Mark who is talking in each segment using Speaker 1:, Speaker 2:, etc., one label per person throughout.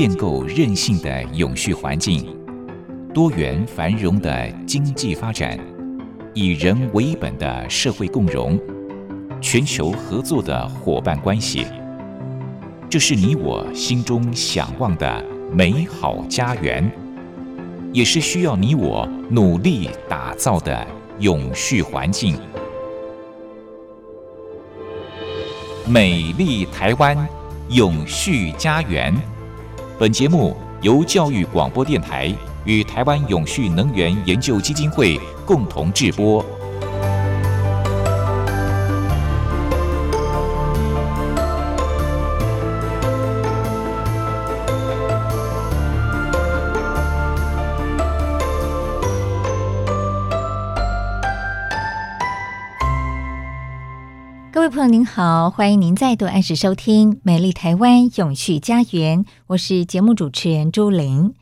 Speaker 1: 建构韧性的永续环境，多元繁荣的经济发展，以人为本的社会共融，全球合作的伙伴关系，这是你我心中向往的美好家园，也是需要你我努力打造的永续环境。美丽台湾，永续家园。本节目由教育广播电台与台湾永续能源研究基金会共同制播。
Speaker 2: 好，欢迎您再度按时收听《美丽台湾永续家园》，我是节目主持人朱玲。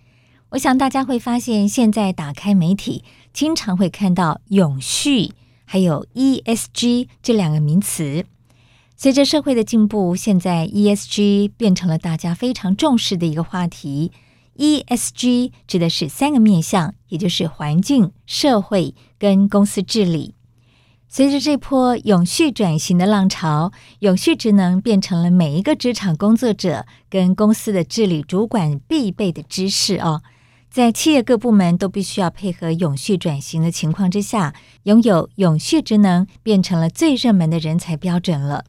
Speaker 2: 我想大家会发现，现在打开媒体，经常会看到“永续”还有 “ESG” 这两个名词。随着社会的进步，现在 ESG 变成了大家非常重视的一个话题。ESG 指的是三个面向，也就是环境、社会跟公司治理。随着这波永续转型的浪潮，永续职能变成了每一个职场工作者跟公司的治理主管必备的知识哦。在企业各部门都必须要配合永续转型的情况之下，拥有永续职能变成了最热门的人才标准了。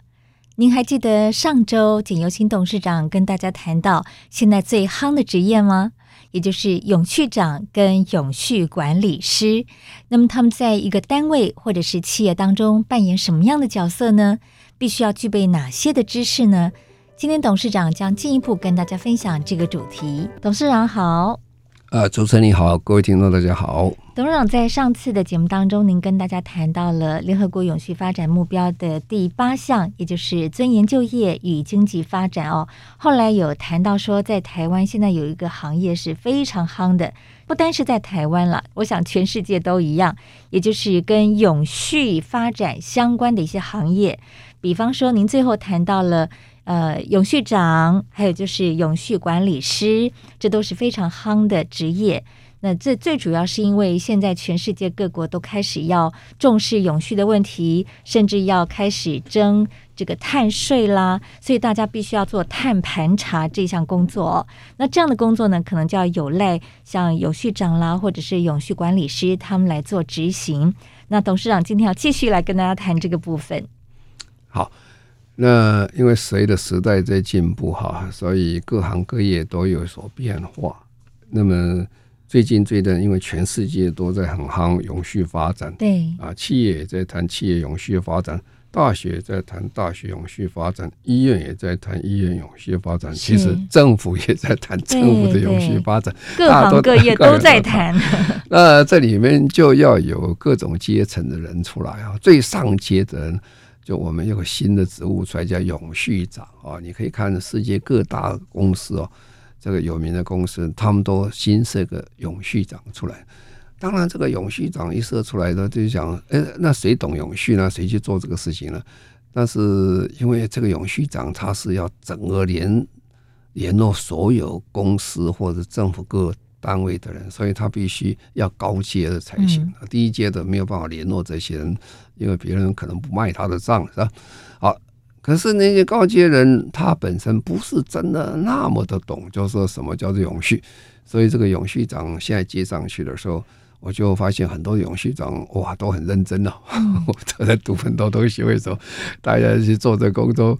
Speaker 2: 您还记得上周简尤新董事长跟大家谈到现在最夯的职业吗？也就是永续长跟永续管理师，那么他们在一个单位或者是企业当中扮演什么样的角色呢？必须要具备哪些的知识呢？今天董事长将进一步跟大家分享这个主题。董事长好。
Speaker 3: 呃，主持人你好，各位听众大家好。
Speaker 2: 董事长在上次的节目当中，您跟大家谈到了联合国永续发展目标的第八项，也就是尊严就业与经济发展哦。后来有谈到说，在台湾现在有一个行业是非常夯的，不单是在台湾了，我想全世界都一样，也就是跟永续发展相关的一些行业，比方说您最后谈到了。呃，永续长，还有就是永续管理师，这都是非常夯的职业。那这最主要是因为现在全世界各国都开始要重视永续的问题，甚至要开始征这个碳税啦，所以大家必须要做碳盘查这项工作。那这样的工作呢，可能就要有赖像永续长啦，或者是永续管理师他们来做执行。那董事长今天要继续来跟大家谈这个部分。
Speaker 3: 好。那因为随着时代在进步哈，所以各行各业都有所变化。那么最近最近，因为全世界都在很夯永续发展，
Speaker 2: 对
Speaker 3: 啊，企业也在谈企业永续发展，大学也在谈大学永续发展，医院也在谈医院永续发展，其实政府也在谈政府的永续发展，
Speaker 2: 各行各业都在谈。
Speaker 3: 那这里面就要有各种阶层的人出来啊，最上阶的人。就我们有个新的职务出来，叫永续长啊！你可以看世界各大公司哦，这个有名的公司，他们都新设个永续长出来。当然，这个永续长一设出来呢，就想，哎，那谁懂永续呢？谁去做这个事情呢？但是因为这个永续长他是要整个联联络所有公司或者政府各单位的人，所以他必须要高阶的才行。嗯、低一阶的没有办法联络这些人。因为别人可能不卖他的账，是吧？好，可是那些高阶人他本身不是真的那么的懂，就是说什么叫做永续，所以这个永续长现在接上去的时候。我就发现很多永续长哇都很认真哦，我都在读很多东西。为什么大家去做这个工作，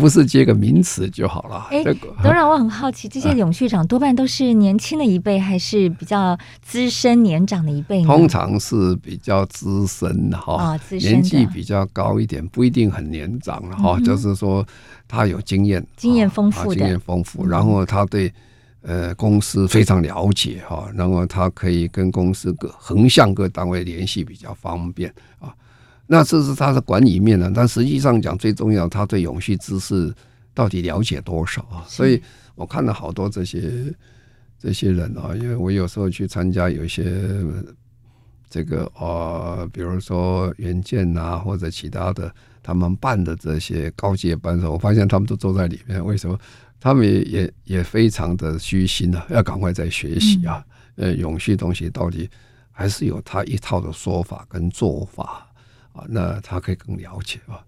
Speaker 3: 不是接个名词就好了？哎，
Speaker 2: 都让我很好奇，这些永续长多半都是年轻的一辈，还是比较资深年长的一辈？
Speaker 3: 通常是比较资深的哈，年纪比较高一点，不一定很年长哈，就是说他有经验，
Speaker 2: 经验丰富，
Speaker 3: 经验丰富，然后他对。呃，公司非常了解哈，然后他可以跟公司各横向各单位联系比较方便啊。那这是他的管理面呢，但实际上讲最重要，他对永续知识到底了解多少啊？所以我看了好多这些这些人啊，因为我有时候去参加有一些这个呃，比如说原件啊或者其他的，他们办的这些高阶班的时候，我发现他们都坐在里面。为什么？他们也也也非常的虚心啊，要赶快在学习啊。呃、嗯，永续东西到底还是有他一套的说法跟做法啊，那他可以更了解啊。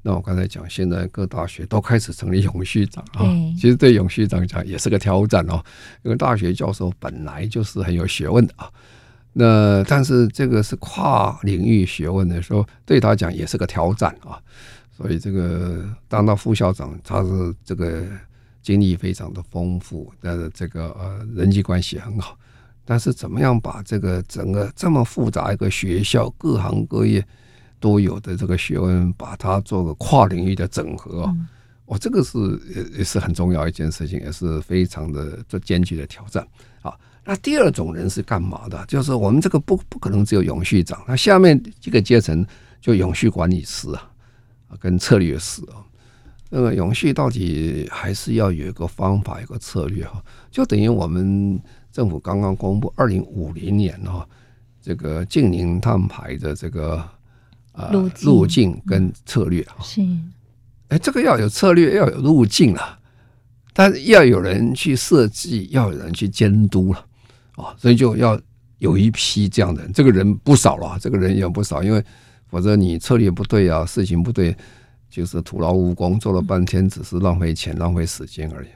Speaker 3: 那我刚才讲，现在各大学都开始成立永续长啊，其实对永续长讲也是个挑战哦，因为大学教授本来就是很有学问的啊。那但是这个是跨领域学问的时候，对他讲也是个挑战啊。所以这个当到副校长，他是这个经历非常的丰富，但是这个呃人际关系很好。但是怎么样把这个整个这么复杂一个学校，各行各业都有的这个学问，把它做个跨领域的整合啊？我、嗯哦、这个是也也是很重要一件事情，也是非常的这艰巨的挑战啊。那第二种人是干嘛的？就是我们这个不不可能只有永续长，那下面这个阶层就永续管理师啊，跟策略师啊。那个永续到底还是要有一个方法，一个策略哈。就等于我们政府刚刚公布二零五零年哈，这个净零碳排的这个呃路径跟策略哈。是，哎，这个要有策略，要有路径啊，但是要有人去设计，要有人去监督了。啊，所以就要有一批这样的人，这个人不少了，这个人也不少，因为否则你策略不对啊，事情不对，就是徒劳无功，做了半天只是浪费钱、浪费时间而已。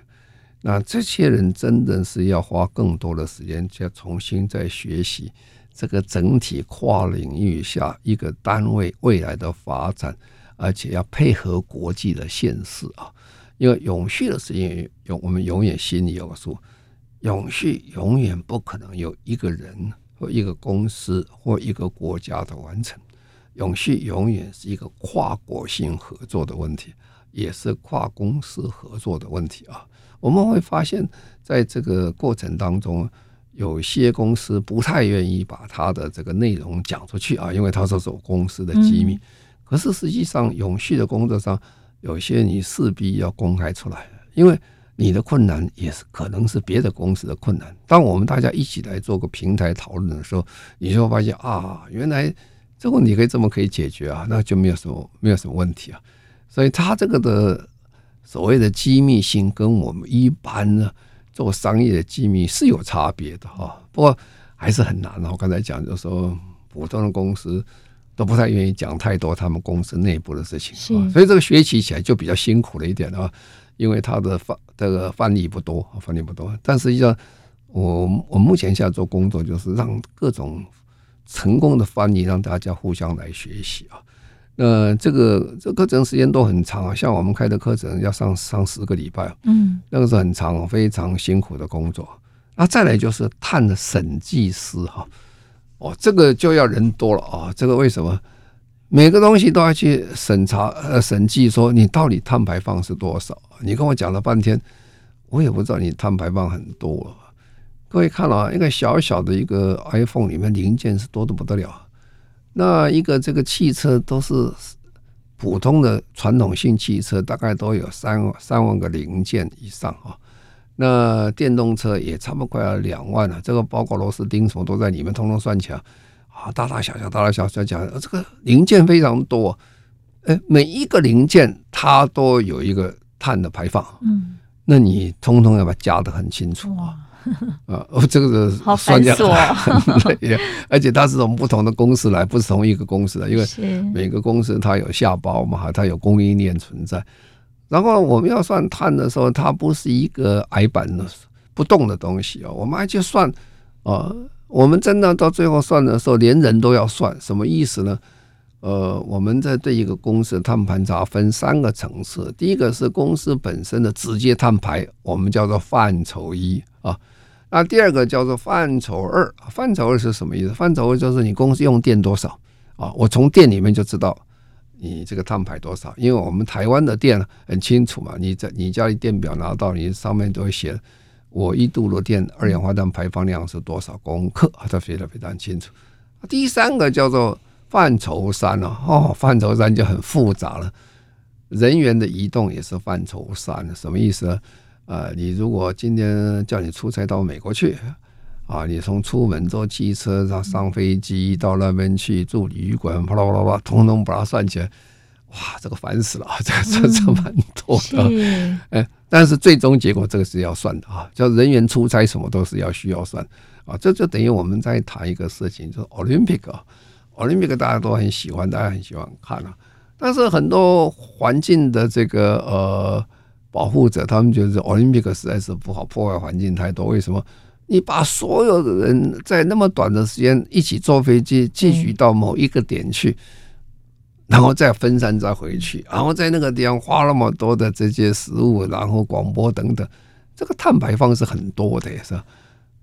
Speaker 3: 那这些人真的是要花更多的时间，再重新再学习这个整体跨领域下一个单位未来的发展，而且要配合国际的现实啊，因为永续的事情，永我们永远心里有个数。永续永远不可能有一个人或一个公司或一个国家的完成，永续永远是一个跨国性合作的问题，也是跨公司合作的问题啊。我们会发现，在这个过程当中，有些公司不太愿意把它的这个内容讲出去啊，因为它是走公司的机密。可是实际上，永续的工作上，有些你势必要公开出来，因为。你的困难也是可能是别的公司的困难。当我们大家一起来做个平台讨论的时候，你就会发现啊，原来这个问题可以这么可以解决啊，那就没有什么没有什么问题啊。所以他这个的所谓的机密性跟我们一般呢做商业的机密是有差别的哈。不过还是很难啊。我刚才讲就是说，普通的公司都不太愿意讲太多他们公司内部的事情，所以这个学习起来就比较辛苦了一点啊。因为他的范这个范例不多，范例不多，但实际上我我目前现在做工作就是让各种成功的翻译让大家互相来学习啊。那这个这课程时间都很长啊，像我们开的课程要上上十个礼拜，嗯，那个是很长，非常辛苦的工作。那再来就是碳的审计师哈，哦，这个就要人多了啊，这个为什么？每个东西都要去审查呃审计，说你到底碳排放是多少？你跟我讲了半天，我也不知道你碳排放很多。各位看了啊，一个小小的一个 iPhone 里面零件是多的不得了。那一个这个汽车都是普通的传统性汽车，大概都有三三万个零件以上啊。那电动车也差不多快要两万了，这个包括螺丝钉什么都在里面，通通算起来。啊，大大小小，大大小小讲，这个零件非常多，哎，每一个零件它都有一个碳的排放，嗯，那你通通要把它加得很清楚啊，啊，这个是 算起来很累，而且它是从不同的公司来，不是同一个公司的，因为每个公司它有下包嘛，它有供应链存在，然后我们要算碳的时候，它不是一个矮板的不动的东西啊，我们还去算啊。我们真的到最后算的时候，连人都要算，什么意思呢？呃，我们在对一个公司的碳盘查分三个层次，第一个是公司本身的直接碳排，我们叫做范畴一啊。那第二个叫做范畴二，范畴二是什么意思？范畴二就是你公司用电多少啊？我从电里面就知道你这个碳排多少，因为我们台湾的电很清楚嘛，你在你家里电表拿到，你上面都会写。我一度的电二氧化碳排放量是多少公克？它写的非常清楚。第三个叫做范畴三了，哦，范畴三就很复杂了。人员的移动也是范畴三，什么意思呢？呃，你如果今天叫你出差到美国去啊，你从出门坐汽车，上上飞机到那边去住旅馆，啪啦啪啦啪，通通把它算起来，哇，这个烦死了，这个这这蛮多的。
Speaker 2: 嗯、
Speaker 3: 哎，但是最终结果这个是要算的啊，叫人员出差什么都是要需要算啊。这就等于我们在谈一个事情，就是 Olympic 啊，Olympic 大家都很喜欢，大家很喜欢看啊。但是很多环境的这个呃保护者，他们觉得 Olympic 实在是不好，破坏环境太多。为什么？你把所有的人在那么短的时间一起坐飞机，继续到某一个点去，然后再分散再回去，然后在那个地方花那么多的这些食物，然后广播等等，这个碳排放是很多的，是吧？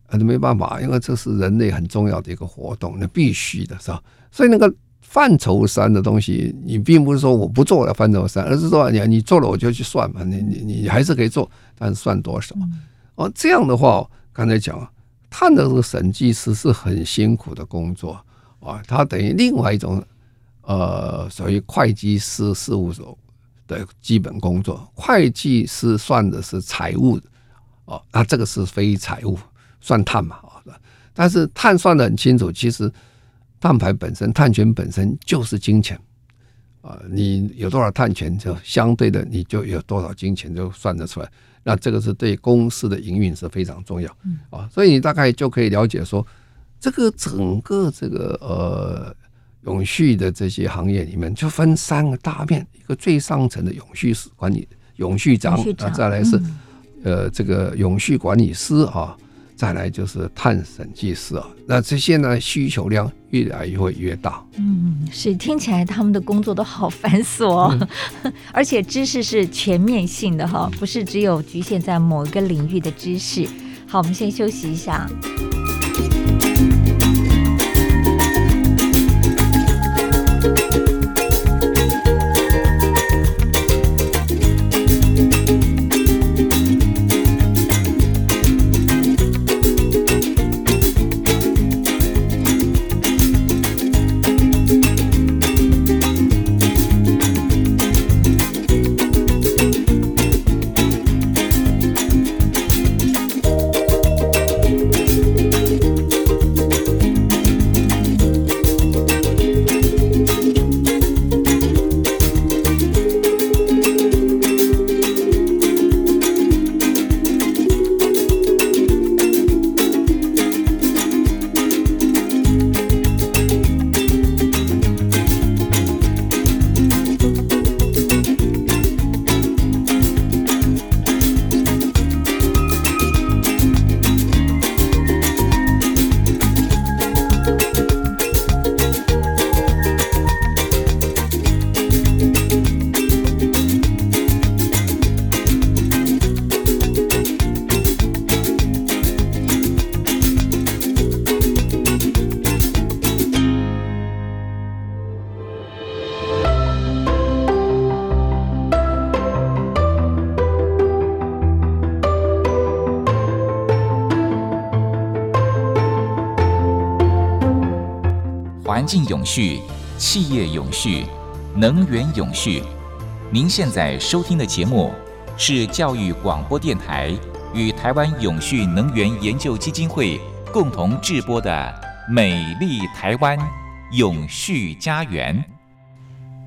Speaker 3: 那没办法，因为这是人类很重要的一个活动，那必须的是吧？所以那个范畴三的东西，你并不是说我不做了范畴三，而是说你你做了我就去算嘛，你你你还是可以做，但是算多少？哦，这样的话。刚才讲，碳的这个审计师是很辛苦的工作啊，他等于另外一种呃，属于会计师事务所的基本工作。会计师算的是财务哦，那这个是非财务算碳嘛啊，但是碳算的很清楚，其实碳排本身、碳权本身就是金钱啊，你有多少碳权，就相对的你就有多少金钱，就算得出来。那这个是对公司的营运是非常重要，啊，所以你大概就可以了解说，这个整个这个呃永续的这些行业里面，就分三个大面，一个最上层的永续管理永续长，啊，再来是呃这个永续管理师啊。再来就是碳审计师啊，那这些呢需求量越来越会越大。
Speaker 2: 嗯，是听起来他们的工作都好繁琐，哦，嗯、而且知识是全面性的哈，不是只有局限在某一个领域的知识。好，我们先休息一下。
Speaker 1: 环境永续、企业永续、能源永续。您现在收听的节目是教育广播电台与台湾永续能源研究基金会共同制播的《美丽台湾永续家园》。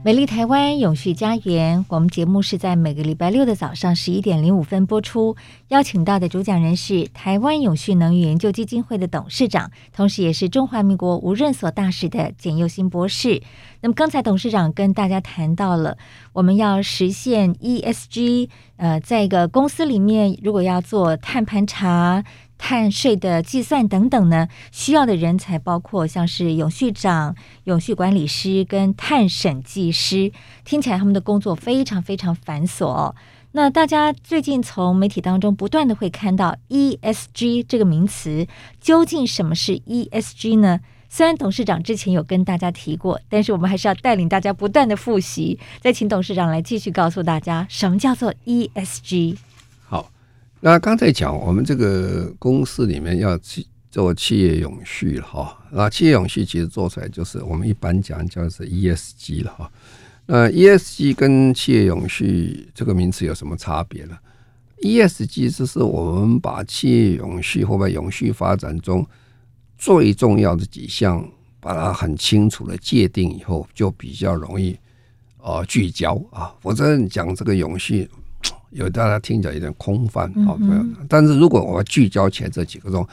Speaker 2: 美丽台湾永续家园，我们节目是在每个礼拜六的早上十一点零五分播出。邀请到的主讲人是台湾永续能源研究基金会的董事长，同时也是中华民国无任所大使的简佑新博士。那么刚才董事长跟大家谈到了，我们要实现 ESG，呃，在一个公司里面，如果要做碳盘查。碳税的计算等等呢，需要的人才包括像是永续长、永续管理师跟碳审计师，听起来他们的工作非常非常繁琐。那大家最近从媒体当中不断的会看到 ESG 这个名词，究竟什么是 ESG 呢？虽然董事长之前有跟大家提过，但是我们还是要带领大家不断的复习，再请董事长来继续告诉大家什么叫做 ESG。
Speaker 3: 那刚才讲，我们这个公司里面要去做企业永续了哈。那企业永续其实做出来就是我们一般讲叫是 ESG 了哈。那 ESG 跟企业永续这个名词有什么差别呢？ESG 就是我们把企业永续或者永续发展中最重要的几项，把它很清楚的界定以后，就比较容易呃聚焦啊，否则你讲这个永续，有大家听起来有点空泛啊。但是如果我要聚焦起来这几个中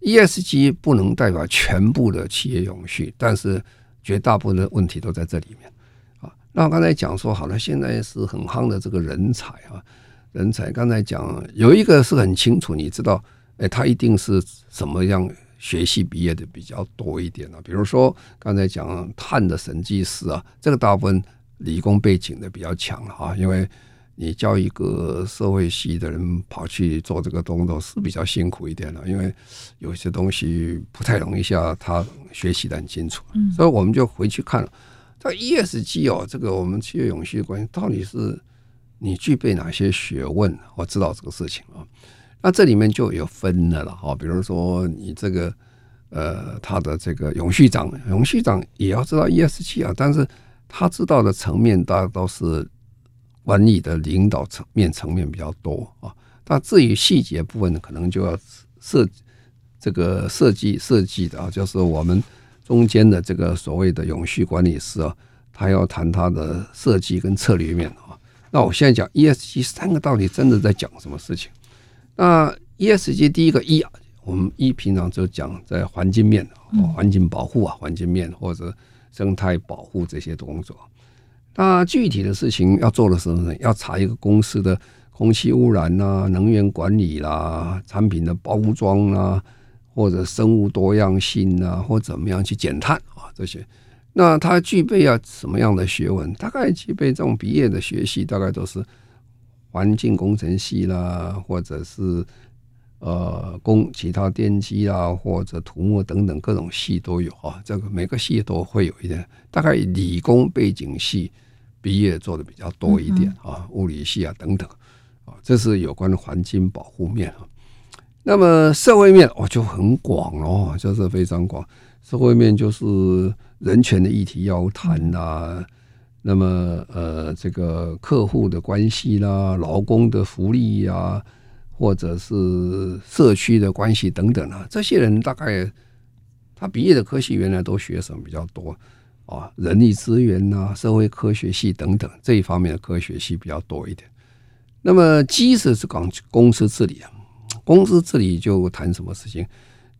Speaker 3: ，ESG 不能代表全部的企业永续，但是绝大部分的问题都在这里面啊。那我刚才讲说好了，现在是很夯的这个人才啊，人才刚才讲有一个是很清楚，你知道，哎，他一定是什么样？学系毕业的比较多一点啊，比如说刚才讲碳的审计师啊，这个大部分理工背景的比较强了啊，因为你叫一个社会系的人跑去做这个动作是比较辛苦一点了，因为有些东西不太容易像他学习的很清楚，所以我们就回去看了这 ESG 哦，这个我们企业永续的关系到底是你具备哪些学问？我知道这个事情啊。那这里面就有分的了哈，比如说你这个呃，他的这个永续长，永续长也要知道 ESG 啊，但是他知道的层面大家都是管理的领导层面层面比较多啊。那至于细节部分呢，可能就要设这个设计设计的啊，就是我们中间的这个所谓的永续管理师啊，他要谈他的设计跟策略面啊。那我现在讲 ESG 三个到底真的在讲什么事情？那 ESG 第一个一 E，我们一平常就讲在环境面，环境保护啊，环境面或者生态保护这些工作。那具体的事情要做的时候呢，要查一个公司的空气污染啊、能源管理啦、产品的包装啊，或者生物多样性啊，或怎么样去减碳啊这些。那它具备要什么样的学问？大概具备这种毕业的学系，大概都是。环境工程系啦，或者是呃工其他电机啦，或者土木等等各种系都有啊。这个每个系都会有一点，大概理工背景系毕业做的比较多一点啊，物理系啊等等啊，这是有关环境保护面啊。那么社会面哦就很广哦，就是非常广。社会面就是人权的议题要谈呐。那么，呃，这个客户的关系啦，劳工的福利呀、啊，或者是社区的关系等等啊，这些人大概他毕业的科系原来都学什么比较多啊？人力资源呐、社会科学系等等这一方面的科学系比较多一点。那么即使是讲公司治理啊，公司治理就谈什么事情？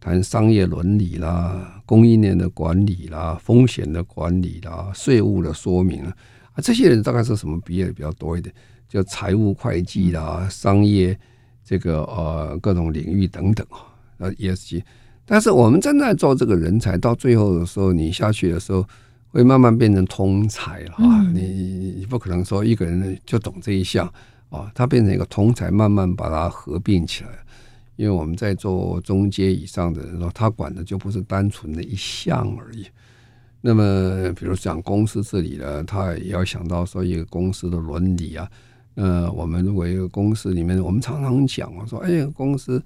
Speaker 3: 谈商业伦理啦，供应链的管理啦，风险的管理啦，税务的说明啊，这些人大概是什么毕业比较多一点？就财务会计啦，商业这个呃各种领域等等啊，呃 ESG。但是我们正在做这个人才，到最后的时候，你下去的时候会慢慢变成通才了啊！你你不可能说一个人就懂这一项啊，他变成一个通才，慢慢把它合并起来。因为我们在做中阶以上的人，他管的就不是单纯的一项而已。那么，比如讲公司治理呢，他也要想到说一个公司的伦理啊。呃，我们如果一个公司里面，我们常常讲我说，哎，公司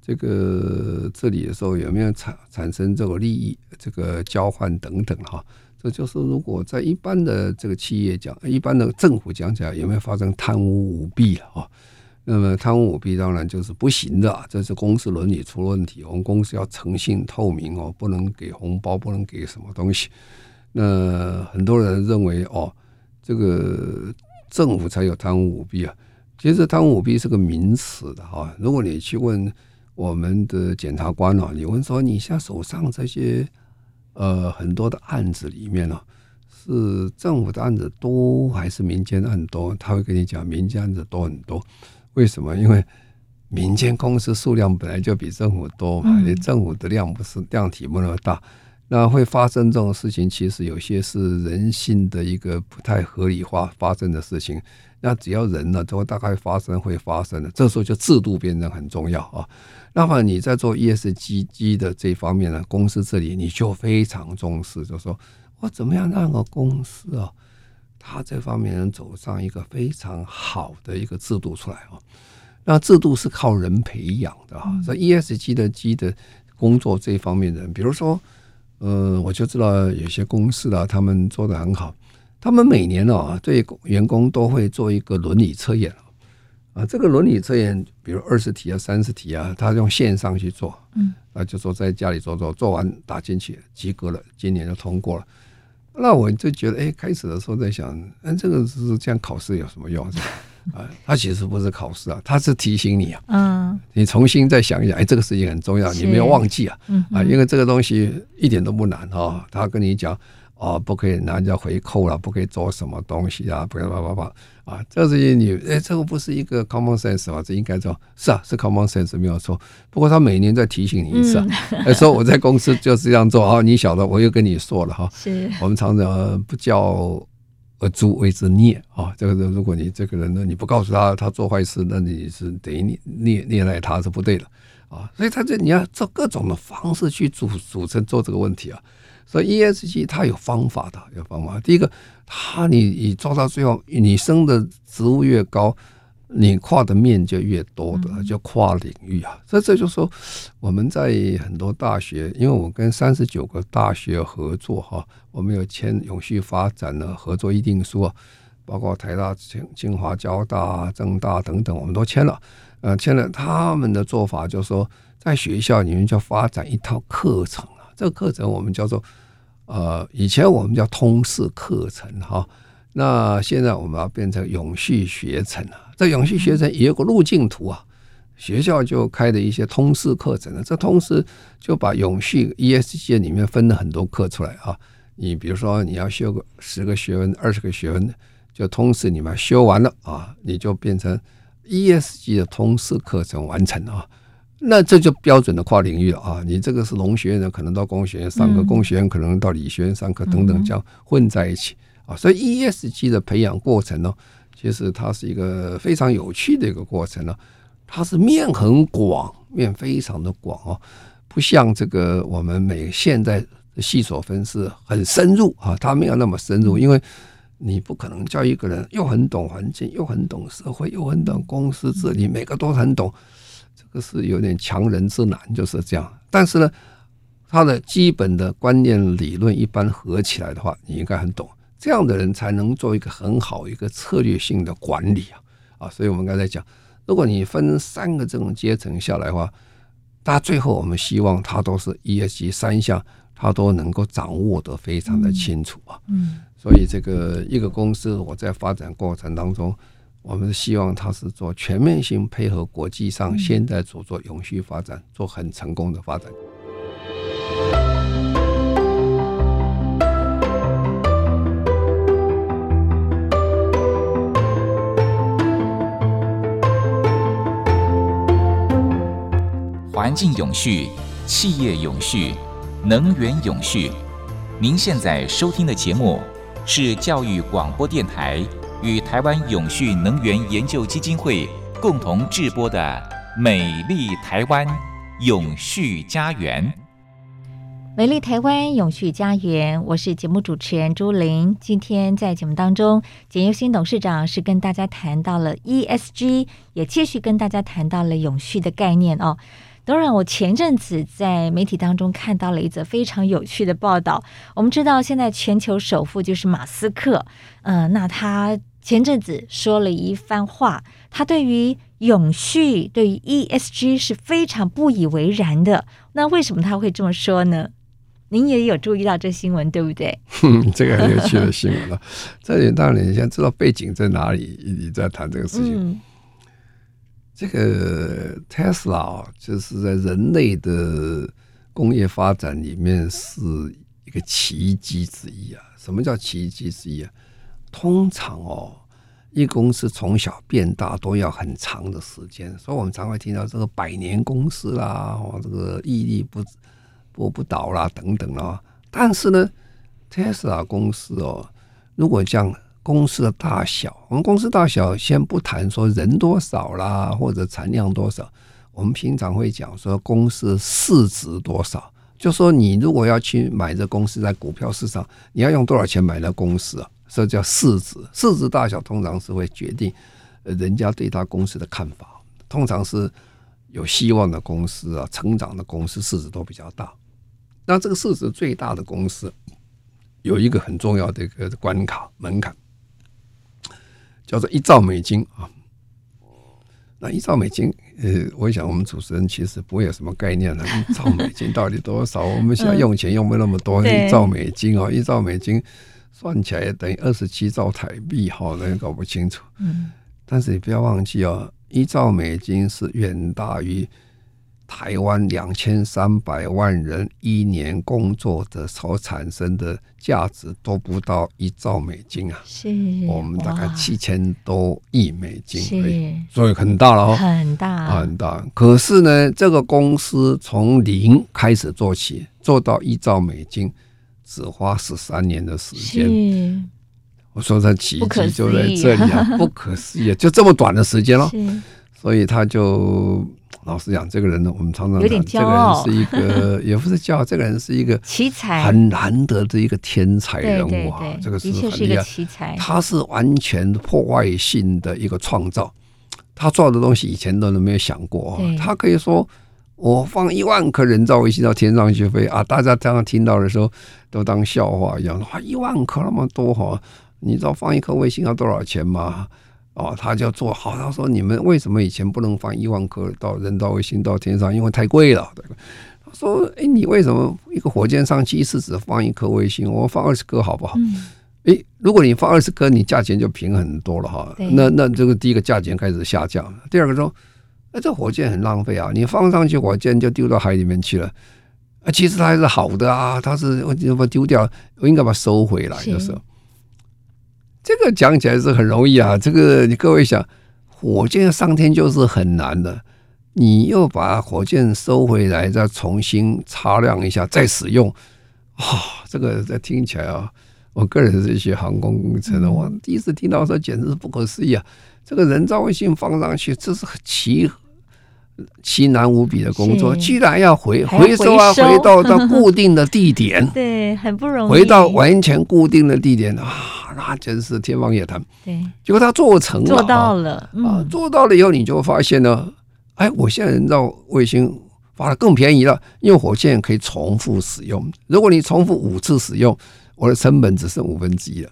Speaker 3: 这个治理的时候有没有产产生这个利益这个交换等等哈？就是如果在一般的这个企业讲，一般的政府讲起来，有没有发生贪污舞弊了啊？那么贪污舞弊当然就是不行的，这是公司伦理出了问题。我们公司要诚信透明哦，不能给红包，不能给什么东西。那很多人认为哦，这个政府才有贪污舞弊啊。其实贪污舞弊是个名词的哈。如果你去问我们的检察官哦，你问说你现在手上这些呃很多的案子里面呢，是政府的案子多还是民间案多？他会跟你讲民间案子多很多。为什么？因为民间公司数量本来就比政府多嘛，你政府的量不是量体不那么大，那会发生这种事情。其实有些是人性的一个不太合理化发生的事情。那只要人呢，都大概发生会发生的。这时候就制度变成很重要啊。那么你在做 ESG 的这方面呢，公司这里你就非常重视，就说我怎么样让个公司啊。他这方面能走上一个非常好的一个制度出来哦，那制度是靠人培养的啊。在 ESG 的基的工作这方面的人，比如说，呃，我就知道有些公司啊，他们做的很好，他们每年哦对员工都会做一个伦理测验啊。这个伦理测验，比如二十题啊、三十题啊，他用线上去做，嗯，啊，就说在家里做做，做完打进去及格了，今年就通过了。那我就觉得，哎，开始的时候在想，嗯，这个是这样考试有什么用？啊，它其实不是考试啊，它是提醒你啊，嗯，你重新再想一想，哎，这个事情很重要，你没有忘记啊，嗯啊，因为这个东西一点都不难哈，他跟你讲。哦，不可以拿人家回扣了，不可以做什么东西啊，不要叭叭叭啊！这事情你哎，这个不是一个 common sense 吗？这应该说是啊，是 common sense 没有错。不过他每年在提醒你一次，哎、嗯，说我在公司就是这样做啊，你晓得，我又跟你说了哈。是，我们常常不教而诛为之孽啊。这个人，如果你这个人呢，你不告诉他他做坏事，那你是等于你虐虐待他是不对的啊。所以他这你要做各种的方式去组组成做这个问题啊。所以 ESG 它有方法的，有方法。第一个，它你你做到最后，你升的职务越高，你跨的面就越多的，就跨领域啊。所以这就是说，我们在很多大学，因为我跟三十九个大学合作哈，我们有签永续发展的合作议定书啊，包括台大、清清华、交大、政大等等，我们都签了。呃，签了，他们的做法就是说，在学校里面就发展一套课程啊。这个课程我们叫做，呃，以前我们叫通识课程哈，那现在我们要变成永续学程了。这永续学程也有个路径图啊，学校就开的一些通识课程了。这通识就把永续 ESG 里面分了很多课出来啊。你比如说你要修个十个学分、二十个学分，就通识你们修完了啊，你就变成 ESG 的通识课程完成啊。那这就标准的跨领域了啊！你这个是农学院的，可能到工学院上课；工学院可能到理学院上课，等等，这样混在一起啊。所以 ESG 的培养过程呢，其实它是一个非常有趣的一个过程呢。它是面很广，面非常的广哦，不像这个我们每现在细所分是很深入啊，它没有那么深入，因为你不可能叫一个人又很懂环境，又很懂社会，又很懂公司治理，每个都很懂。这个是有点强人之难，就是这样。但是呢，他的基本的观念理论一般合起来的话，你应该很懂。这样的人才能做一个很好一个策略性的管理啊啊！所以我们刚才讲，如果你分三个这种阶层下来的话，他最后我们希望他都是 ESG 三项，他都能够掌握得非常的清楚啊。嗯，所以这个一个公司我在发展过程当中。我们希望它是做全面性配合国际上现在所做永续发展，做很成功的发展。
Speaker 1: 环境永续、企业永续、能源永续。您现在收听的节目是教育广播电台。与台湾永续能源研究基金会共同制播的《美丽台湾永续家园》，
Speaker 2: 美丽台湾永续家园，我是节目主持人朱琳。今天在节目当中，简又新董事长是跟大家谈到了 ESG，也继续跟大家谈到了永续的概念哦。当然，我前阵子在媒体当中看到了一则非常有趣的报道。我们知道，现在全球首富就是马斯克，嗯、呃，那他前阵子说了一番话，他对于永续、对于 ESG 是非常不以为然的。那为什么他会这么说呢？您也有注意到这新闻，对不对？
Speaker 3: 哼，这个很有趣的新闻了。这里当然你先知道背景在哪里，你在谈这个事情。嗯这个 Tesla 就是在人类的工业发展里面是一个奇迹之一啊！什么叫奇迹之一啊？通常哦，一公司从小变大都要很长的时间，所以我们常会听到这个百年公司啦，哦，这个屹立不不不倒啦等等啦。但是呢，Tesla 公司哦，如果这样。公司的大小，我们公司大小先不谈说人多少啦，或者产量多少，我们平常会讲说公司市值多少。就说你如果要去买这公司在股票市场，你要用多少钱买那公司啊？这叫市值。市值大小通常是会决定人家对他公司的看法。通常是有希望的公司啊，成长的公司市值都比较大。那这个市值最大的公司有一个很重要的一个关卡门槛。叫做一兆美金啊，那一兆美金，呃，我想我们主持人其实不会有什么概念的。一兆美金到底多少？我们现在用钱用不那么多，一兆美金哦，一兆美金算起来等于二十七兆台币，好，那也搞不清楚。嗯，但是你不要忘记哦，一兆美金是远大于。台湾两千三百万人一年工作的所产生的价值都不到一兆美金啊！
Speaker 2: 是，
Speaker 3: 我们大概七千多亿美金，所以很大了哦，
Speaker 2: 很大
Speaker 3: 很大。可是呢，这个公司从零开始做起，做到一兆美金，只花十三年的时间。我说这奇迹就在这里啊，不可思议，就这么短的时间了。所以他就。老实讲，这个人呢，我们常常讲，这个人是一个，也不是骄傲，这个人是一个奇才，很难得的一个天才人物啊。这个是很厉害，他是完全破坏性的一个创造，他做的东西以前都没有想过。他可以说，我放一万颗人造卫星到天上去飞啊，大家刚刚听到的时候都当笑话一样，哇，一万颗那么多哈，你知道放一颗卫星要多少钱吗？哦，他就做好。他说：“你们为什么以前不能放一万颗到人造卫星到天上？因为太贵了。”他说：“哎，你为什么一个火箭上去一次只放一颗卫星？我放二十颗好不好？哎、嗯，如果你放二十颗，你价钱就平很多了哈。那那这个第一个价钱开始下降。第二个说，哎，这火箭很浪费啊！你放上去，火箭就丢到海里面去了。啊，其实它还是好的啊，它是我把丢掉，我应该把它收回来的时候。”这个讲起来是很容易啊，这个你各位想，火箭上天就是很难的，你又把火箭收回来，再重新擦亮一下，再使用，啊、哦，这个在听起来啊，我个人是学航空工程的，我第一次听到说简直是不可思议啊！这个人造卫星放上去，这是奇。奇难无比的工作，居然要回回收啊，回到到 固定的地点，
Speaker 2: 对，很不容易。
Speaker 3: 回到完全固定的地点啊，那真是天方夜谭。对，结果他做成了，
Speaker 2: 做到了
Speaker 3: 啊，做到了以后，你就发现呢，哎，我现在人造卫星发的更便宜了，因为火箭可以重复使用。如果你重复五次使用，我的成本只剩五分之一了。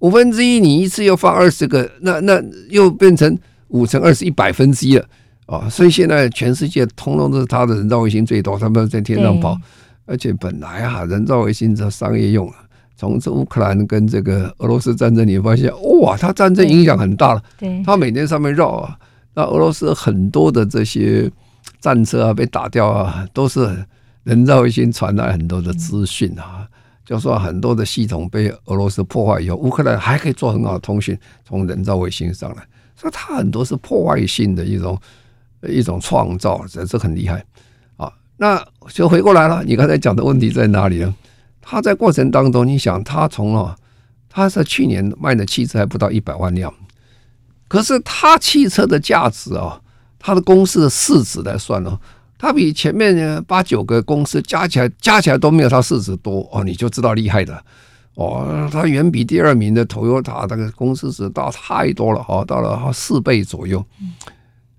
Speaker 3: 五分之一，你一次又放二十个，那那又变成五乘二十一百分之一了。啊，所以现在全世界通通都是他的人造卫星最多，他们在天上跑，而且本来啊，人造卫星是商业用，从这乌克兰跟这个俄罗斯战争，你会发现哇，它战争影响很大了。对，它每天上面绕啊，那俄罗斯很多的这些战车啊被打掉啊，都是人造卫星传来很多的资讯啊，就说很多的系统被俄罗斯破坏以后，乌克兰还可以做很好的通讯，从人造卫星上来，所以它很多是破坏性的一种。一种创造，这这很厉害啊！那就回过来了，你刚才讲的问题在哪里呢？他在过程当中，你想他从啊，他在去年卖的汽车还不到一百万辆，可是他汽车的价值啊，他的公司的市值来算哦，他比前面八九个公司加起来加起来都没有他市值多哦，你就知道厉害的哦，他远比第二名的 Toyota 那个公司值大太多了哦，到了四倍左右，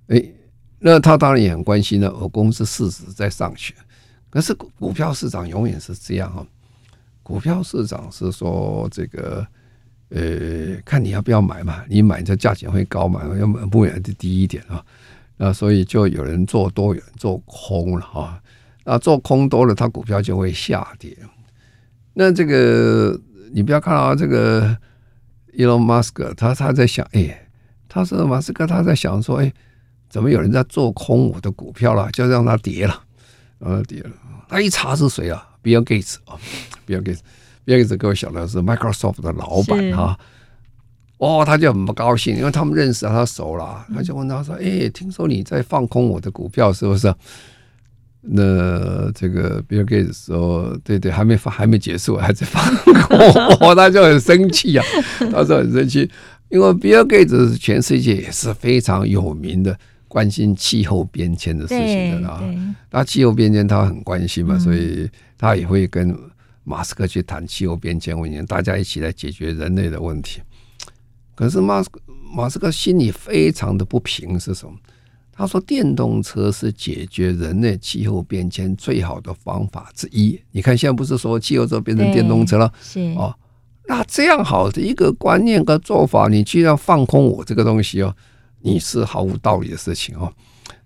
Speaker 3: 哎。那他当然也很关心呢，我公司市值在上去，可是股票市场永远是这样哈，股票市场是说这个，呃，看你要不要买嘛，你买这价钱会高嘛，要买不然就低一点啊，那所以就有人做多，有人做空了哈，那做空多了，它股票就会下跌。那这个你不要看到这个 Elon Musk，他他在想，哎，他说马斯克他在想说，哎。怎么有人在做空我的股票了？就让它跌了，然后跌了。他一查是谁啊？Bill Gates 啊，Bill Gates，Bill Gates 各位晓得是 Microsoft 的老板哈。哦，他就很不高兴，因为他们认识他熟了，他就问他说：“哎，听说你在放空我的股票是不是？”那这个 Bill Gates 说：“对对，还没放，还没结束，还在放空。”哦，他就很生气啊，他说很生气，因为 Bill Gates 是全世界也是非常有名的。关心气候变迁的事情的啦，那气候变迁他很关心嘛，所以他也会跟马斯克去谈气候变迁问题，大家一起来解决人类的问题。可是马斯马斯克心里非常的不平，是什么？他说电动车是解决人类气候变迁最好的方法之一。你看现在不是说汽油车变成电动车了？是哦，那这样好的一个观念跟做法，你居然放空我这个东西哦？你是毫无道理的事情哦，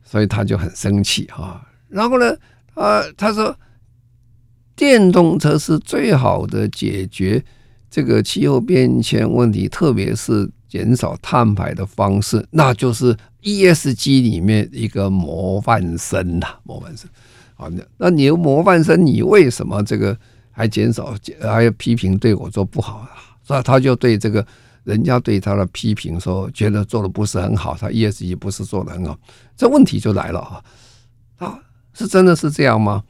Speaker 3: 所以他就很生气哈。然后呢，啊，他说电动车是最好的解决这个气候变迁问题，特别是减少碳排的方式，那就是 ESG 里面一个模范生呐，模范生。好，那那你有模范生，你为什么这个还减少，还要批评对我做不好啊？所以他就对这个人家对他的批评说，觉得做的不是很好，他 ESG 不是做的很好，这问题就来了啊！啊，是真的是这样吗？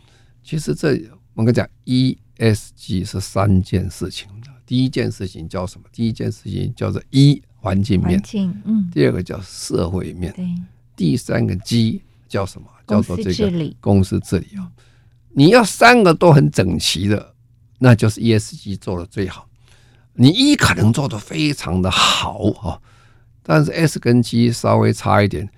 Speaker 3: 其实这我跟你讲，ESG 是三件事情，第一件事情叫什么？第一件事情叫做一环境面，嗯，第二个叫社会面，第三个 G。叫什么？叫做这个公司治理啊！你要三个都很整齐的，那就是 ESG 做的最好。你一可能做的非常的好啊，但是 S 跟 G 稍微差一点，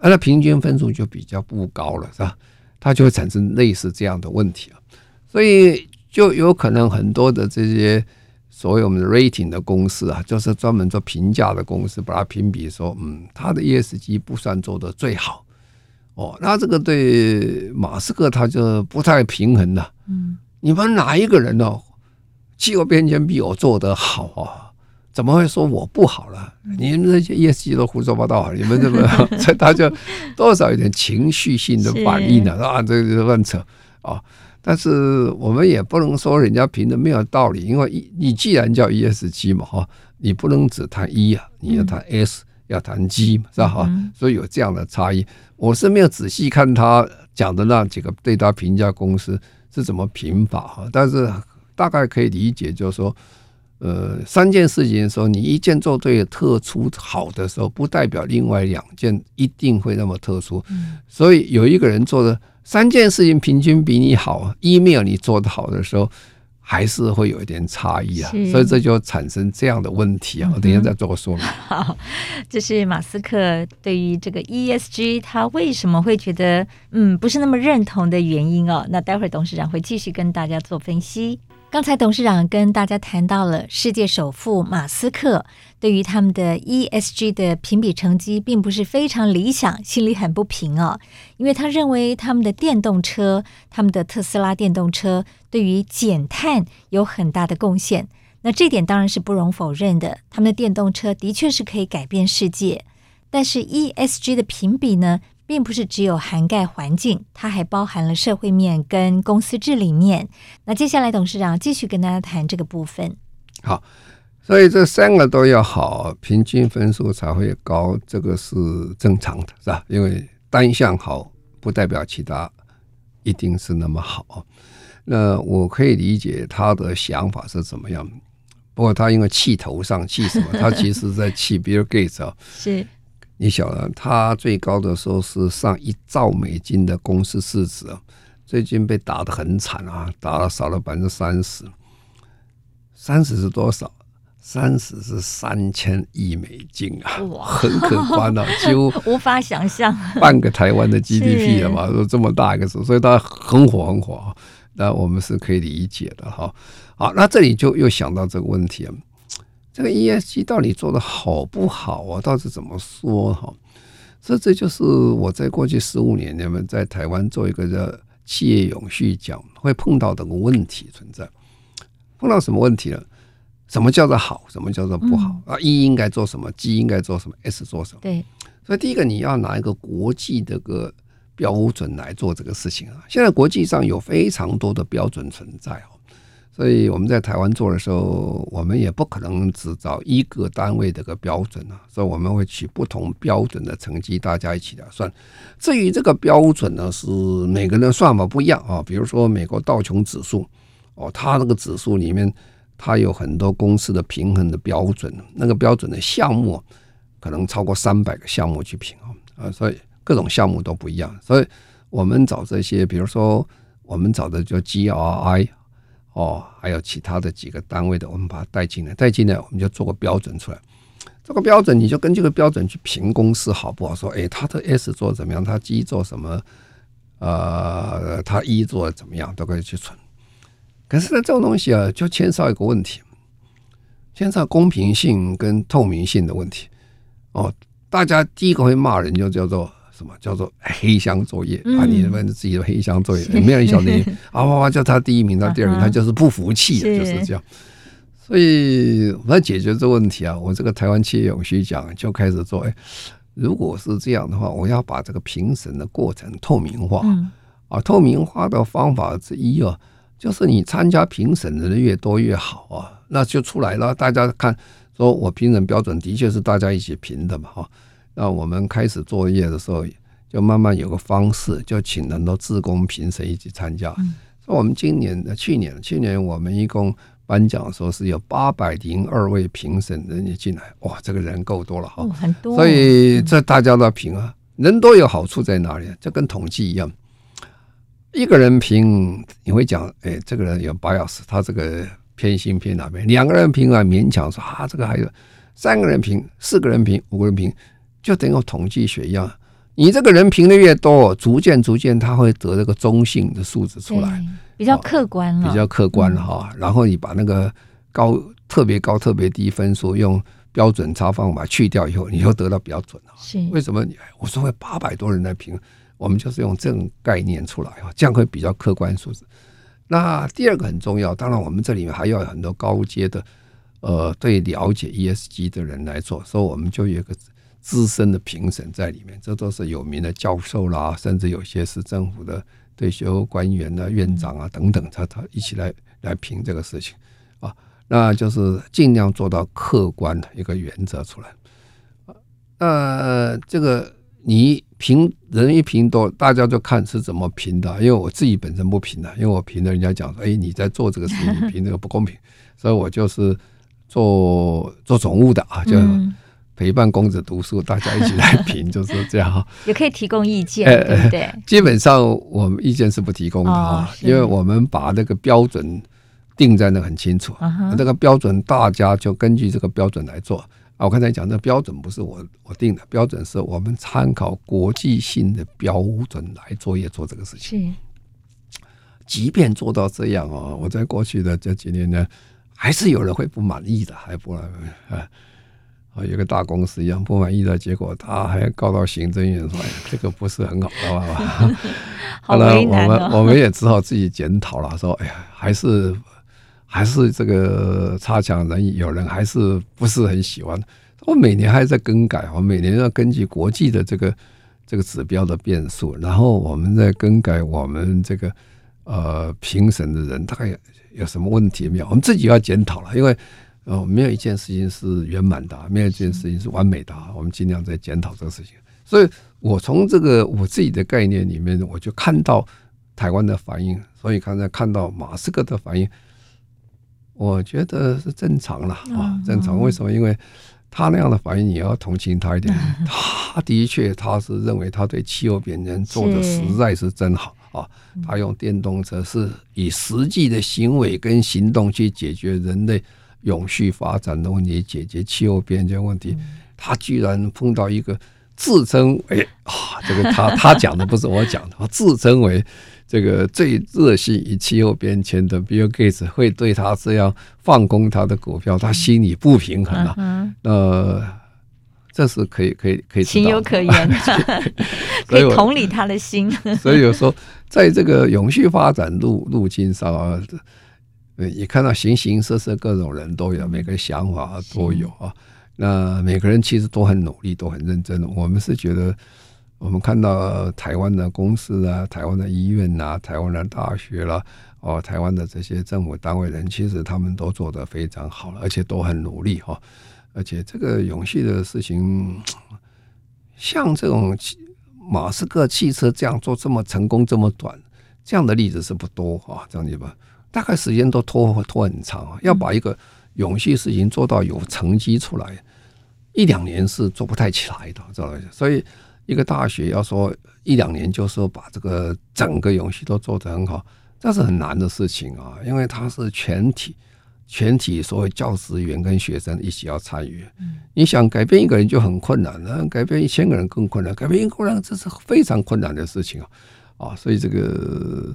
Speaker 3: 那平均分数就比较不高了，是吧？它就会产生类似这样的问题啊。所以就有可能很多的这些所谓我们的 rating 的公司啊，就是专门做评价的公司，把它评比说，嗯，它的 ESG 不算做的最好。哦，那这个对马斯克他就不太平衡了。嗯，你们哪一个人呢？气候变迁比我做得好啊？怎么会说我不好了？你们这些 ESG 都胡说八道，你们怎么，所以他就多少有点情绪性的反应了啊，这个乱扯啊。但是我们也不能说人家评的没有道理，因为你既然叫 ESG 嘛哈，你不能只谈一啊，你要谈 S。要谈 G 嘛，是吧？哈，所以有这样的差异。我是没有仔细看他讲的那几个对他评价公司是怎么评法哈，但是大概可以理解，就是说，呃，三件事情的时候，你一件做对特殊好的时候，不代表另外两件一定会那么特殊。所以有一个人做的三件事情平均比你好，email 你做的好的时候。还是会有一点差异啊，所以这就产生这样的问题啊。我等一下再做个说明。
Speaker 2: 好，这是马斯克对于这个 ESG 他为什么会觉得嗯不是那么认同的原因哦。那待会儿董事长会继续跟大家做分析。刚才董事长跟大家谈到了世界首富马斯克对于他们的 ESG 的评比成绩并不是非常理想，心里很不平哦，因为他认为他们的电动车，他们的特斯拉电动车对于减碳有很大的贡献。那这点当然是不容否认的，他们的电动车的确是可以改变世界。但是 ESG 的评比呢？并不是只有涵盖环境，它还包含了社会面跟公司治理面。那接下来董事长继续跟大家谈这个部分。
Speaker 3: 好，所以这三个都要好，平均分数才会高，这个是正常的，是吧？因为单项好不代表其他一定是那么好。那我可以理解他的想法是怎么样，不过他因为气头上气什么，他其实在气 Bill Gates 啊，是。你晓得，他最高的时候是上一兆美金的公司市值，最近被打得很惨啊，打了少了百分之三十。三十是多少？三十是三千亿美金啊，哇，很可观啊，几乎
Speaker 2: 无法想象，
Speaker 3: 半个台湾的 GDP 了嘛，都这么大一个数，所以他很火很火。那我们是可以理解的哈。好，那这里就又想到这个问题了。这个 ESG 到底做的好不好啊？到底怎么说哈？所以这就是我在过去十五年里面在台湾做一个叫企业永续奖会碰到的个问题存在。碰到什么问题了？什么叫做好？什么叫做不好？啊，E 应该做什么？G 应该做什么？S 做什么？对。所以第一个你要拿一个国际的个标准来做这个事情啊。现在国际上有非常多的标准存在哦。所以我们在台湾做的时候，我们也不可能只找一个单位的个标准啊，所以我们会取不同标准的成绩，大家一起来算。至于这个标准呢，是每个人的算法不一样啊。比如说美国道琼指数，哦，它那个指数里面，它有很多公司的平衡的标准，那个标准的项目可能超过三百个项目去评啊，所以各种项目都不一样。所以我们找这些，比如说我们找的叫 GRI。哦，还有其他的几个单位的，我们把它带进来，带进来我们就做个标准出来。这个标准你就根据这个标准去评公司好不好？说，哎，他的 S 做怎么样？他 G 做什么？呃，他 E 做怎么样？都可以去存。可是呢，这种东西啊，就牵涉一个问题，牵涉公平性跟透明性的问题。哦，大家第一个会骂人就叫做什么？叫做黑箱作业、嗯、啊！你们自己的黑箱作业，没有人晓得 啊！哇哇叫他第一名，他第二名，他就是不服气，就是这样。所以我要解决这个问题啊！我这个台湾企业永续奖就开始做。哎，如果是这样的话，我要把这个评审的过程透明化。啊，透明化的方法之一啊，就是你参加评审的人越多越好啊，那就出来了。大家看，说我评审标准的确是大家一起评的嘛，哈。那我们开始作业的时候，就慢慢有个方式，就请很多志工评审一起参加。那我们今年的去年，去年我们一共颁奖的时候是有八百零二位评审人也进来，哇，这个人够多了哈，
Speaker 2: 很多。
Speaker 3: 所以这大家都要评啊，人多有好处在哪里？就跟统计一样。一个人评，你会讲，哎，这个人有 bias，他这个偏心偏哪边？两个人评啊，勉强说啊，这个还有三个人评，四个人评，五个人评，就等于统计学一样。你这个人评的越多，逐渐逐渐他会得这个中性的数字出来，
Speaker 2: 比较客观了，
Speaker 3: 比较客观了哈。然后你把那个高特别高特别低分数用标准差方法去掉以后，你就得到比较准了。
Speaker 2: 是
Speaker 3: 为什么？我说会八百多人来评。我们就是用这种概念出来啊，这样会比较客观数字。那第二个很重要，当然我们这里面还要有很多高阶的，呃，对了解 ESG 的人来做，所以我们就有一个资深的评审在里面，这都是有名的教授啦，甚至有些是政府的退休官员啊、院长啊等等，他他一起来来评这个事情啊，那就是尽量做到客观的一个原则出来。呃，这个。你评人一评多，大家就看是怎么评的。因为我自己本身不评的，因为我评的人家讲说，哎，你在做这个事情，你评这个不公平，所以我就是做做总务的啊，就陪伴公子读书，大家一起来评，就是这样。
Speaker 2: 也可以提供意见，对不对？
Speaker 3: 基本上我们意见是不提供的啊，因为我们把那个标准定在那很清楚，这个标准大家就根据这个标准来做。啊，我刚才讲的标准不是我我定的，标准是我们参考国际性的标准来作业做这个事情。是，即便做到这样哦，我在过去的这几年呢，还是有人会不满意的，还不啊啊，有个大公司一样不满意的结果，他还告到行政院说，哎，这个不是很好，好吧？
Speaker 2: 好为难哦。
Speaker 3: 我们我们也只好自己检讨了，说，哎呀，还是。还是这个差强人意，有人还是不是很喜欢。我每年还在更改，我每年要根据国际的这个这个指标的变数，然后我们再更改我们这个呃评审的人大概，有什么问题没有？我们自己要检讨了，因为呃没有一件事情是圆满的，没有一件事情是完美的，我们尽量在检讨这个事情。所以我从这个我自己的概念里面，我就看到台湾的反应，所以刚才看到马斯克的反应。我觉得是正常了啊，正常。为什么？因为他那样的反应，你要同情他一点。他的确，他是认为他对气候变迁做的实在是真好啊。他用电动车是以实际的行为跟行动去解决人类永续发展的问题，解决气候变迁问题。他居然碰到一个自称为啊，这个他 他讲的不是我讲的，他自称为。这个最热心于气候变迁的 Bill Gates 会对他这样放空他的股票，他心里不平衡啊。嗯、呃，这是可以可以可以
Speaker 2: 情有可原的，可以同理他的心。
Speaker 3: 所以有时候在这个永续发展路路径上啊，你看到形形色色各种人都有，每个想法都有啊。那每个人其实都很努力，都很认真。我们是觉得。我们看到台湾的公司啊，台湾的医院呐、啊，台湾的大学啦，哦，台湾的这些政府单位人，其实他们都做得非常好了，而且都很努力哈。而且这个永续的事情，像这种马斯克汽车这样做这么成功这么短，这样的例子是不多哈。这样子吧，大概时间都拖拖很长啊，要把一个永续事情做到有成绩出来，一两年是做不太起来的，知道吗？所以。一个大学要说一两年就说把这个整个永续都做得很好，这是很难的事情啊，因为它是全体全体所有教职员跟学生一起要参与。你想改变一个人就很困难了，改变一千个人更困难，改变一个人这是非常困难的事情啊！啊，所以这个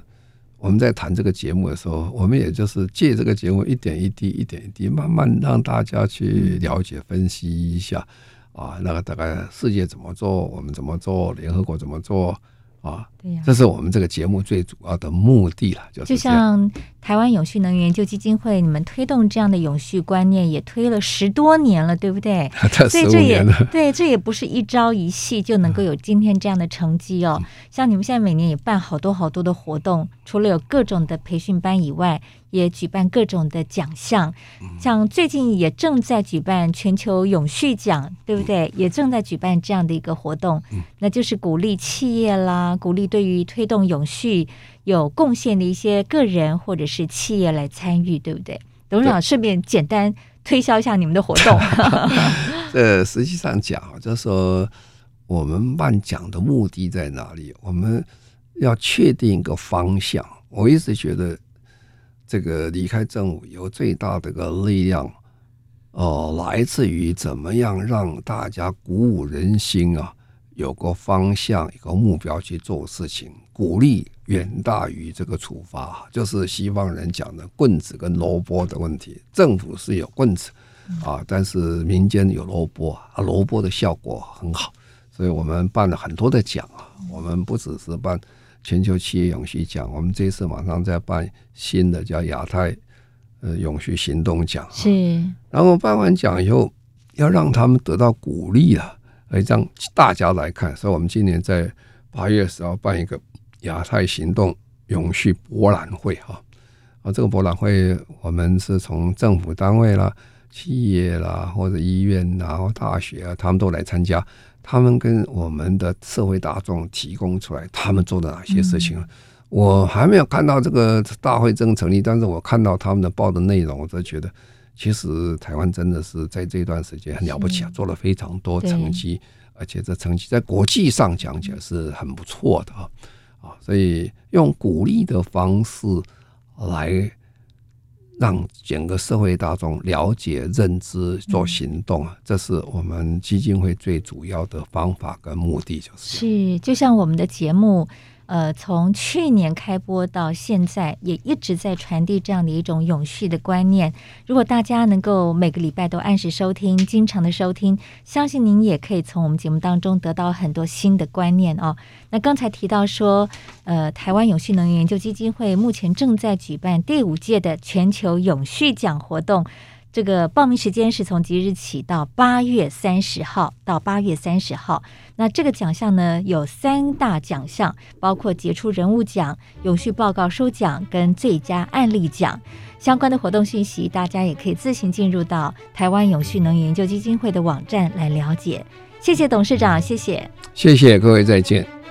Speaker 3: 我们在谈这个节目的时候，我们也就是借这个节目一点一滴、一点一滴，慢慢让大家去了解、分析一下。啊，那个大概世界怎么做，我们怎么做，联合国怎么做。啊，
Speaker 2: 对呀，
Speaker 3: 这是我们这个节目最主要的目的了，就是
Speaker 2: 就像台湾永续能源研究基金会，你们推动这样的永续观念也推了十多年了，对不对？所以这也对，这也不是一朝一夕就能够有今天这样的成绩哦。像你们现在每年也办好多好多的活动，除了有各种的培训班以外，也举办各种的奖项，像最近也正在举办全球永续奖，对不对？也正在举办这样的一个活动，那就是鼓励企业啦，鼓励对于推动永续有贡献的一些个人或者是企业来参与，对不对？董事长顺便简单推销一下你们的活动。
Speaker 3: 呃，实际上讲，就是说我们办奖的目的在哪里？我们要确定一个方向。我一直觉得。这个离开政府有最大的个力量，哦、呃，来自于怎么样让大家鼓舞人心啊，有个方向，一个目标去做事情。鼓励远大于这个处罚，就是西方人讲的棍子跟萝卜的问题。政府是有棍子啊，但是民间有萝卜啊，萝卜的效果很好，所以我们办了很多的奖啊。我们不只是办。全球企业永续奖，我们这次马上在办新的叫亚太呃永续行动奖。
Speaker 2: 是，
Speaker 3: 然后办完奖以后，要让他们得到鼓励啊，而让大家来看。所以，我们今年在八月十号办一个亚太行动永续博览会哈。啊，这个博览会我们是从政府单位啦、企业啦，或者医院啊、或大学啊，他们都来参加。他们跟我们的社会大众提供出来，他们做的哪些事情？嗯、我还没有看到这个大会正成立，但是我看到他们的报的内容，我就觉得，其实台湾真的是在这段时间很了不起啊，做了非常多成绩，而且这成绩在国际上讲起来是很不错的啊啊！所以用鼓励的方式来。让整个社会大众了解、认知、做行动啊，这是我们基金会最主要的方法跟目的，就是。
Speaker 2: 是，就像我们的节目。呃，从去年开播到现在，也一直在传递这样的一种永续的观念。如果大家能够每个礼拜都按时收听，经常的收听，相信您也可以从我们节目当中得到很多新的观念哦。那刚才提到说，呃，台湾永续能源研究基金会目前正在举办第五届的全球永续奖活动。这个报名时间是从即日起到八月三十号到八月三十号。那这个奖项呢，有三大奖项，包括杰出人物奖、永续报告书奖跟最佳案例奖。相关的活动信息，大家也可以自行进入到台湾永续能源研究基金会的网站来了解。谢谢董事长，谢谢，
Speaker 3: 谢谢各位，再见。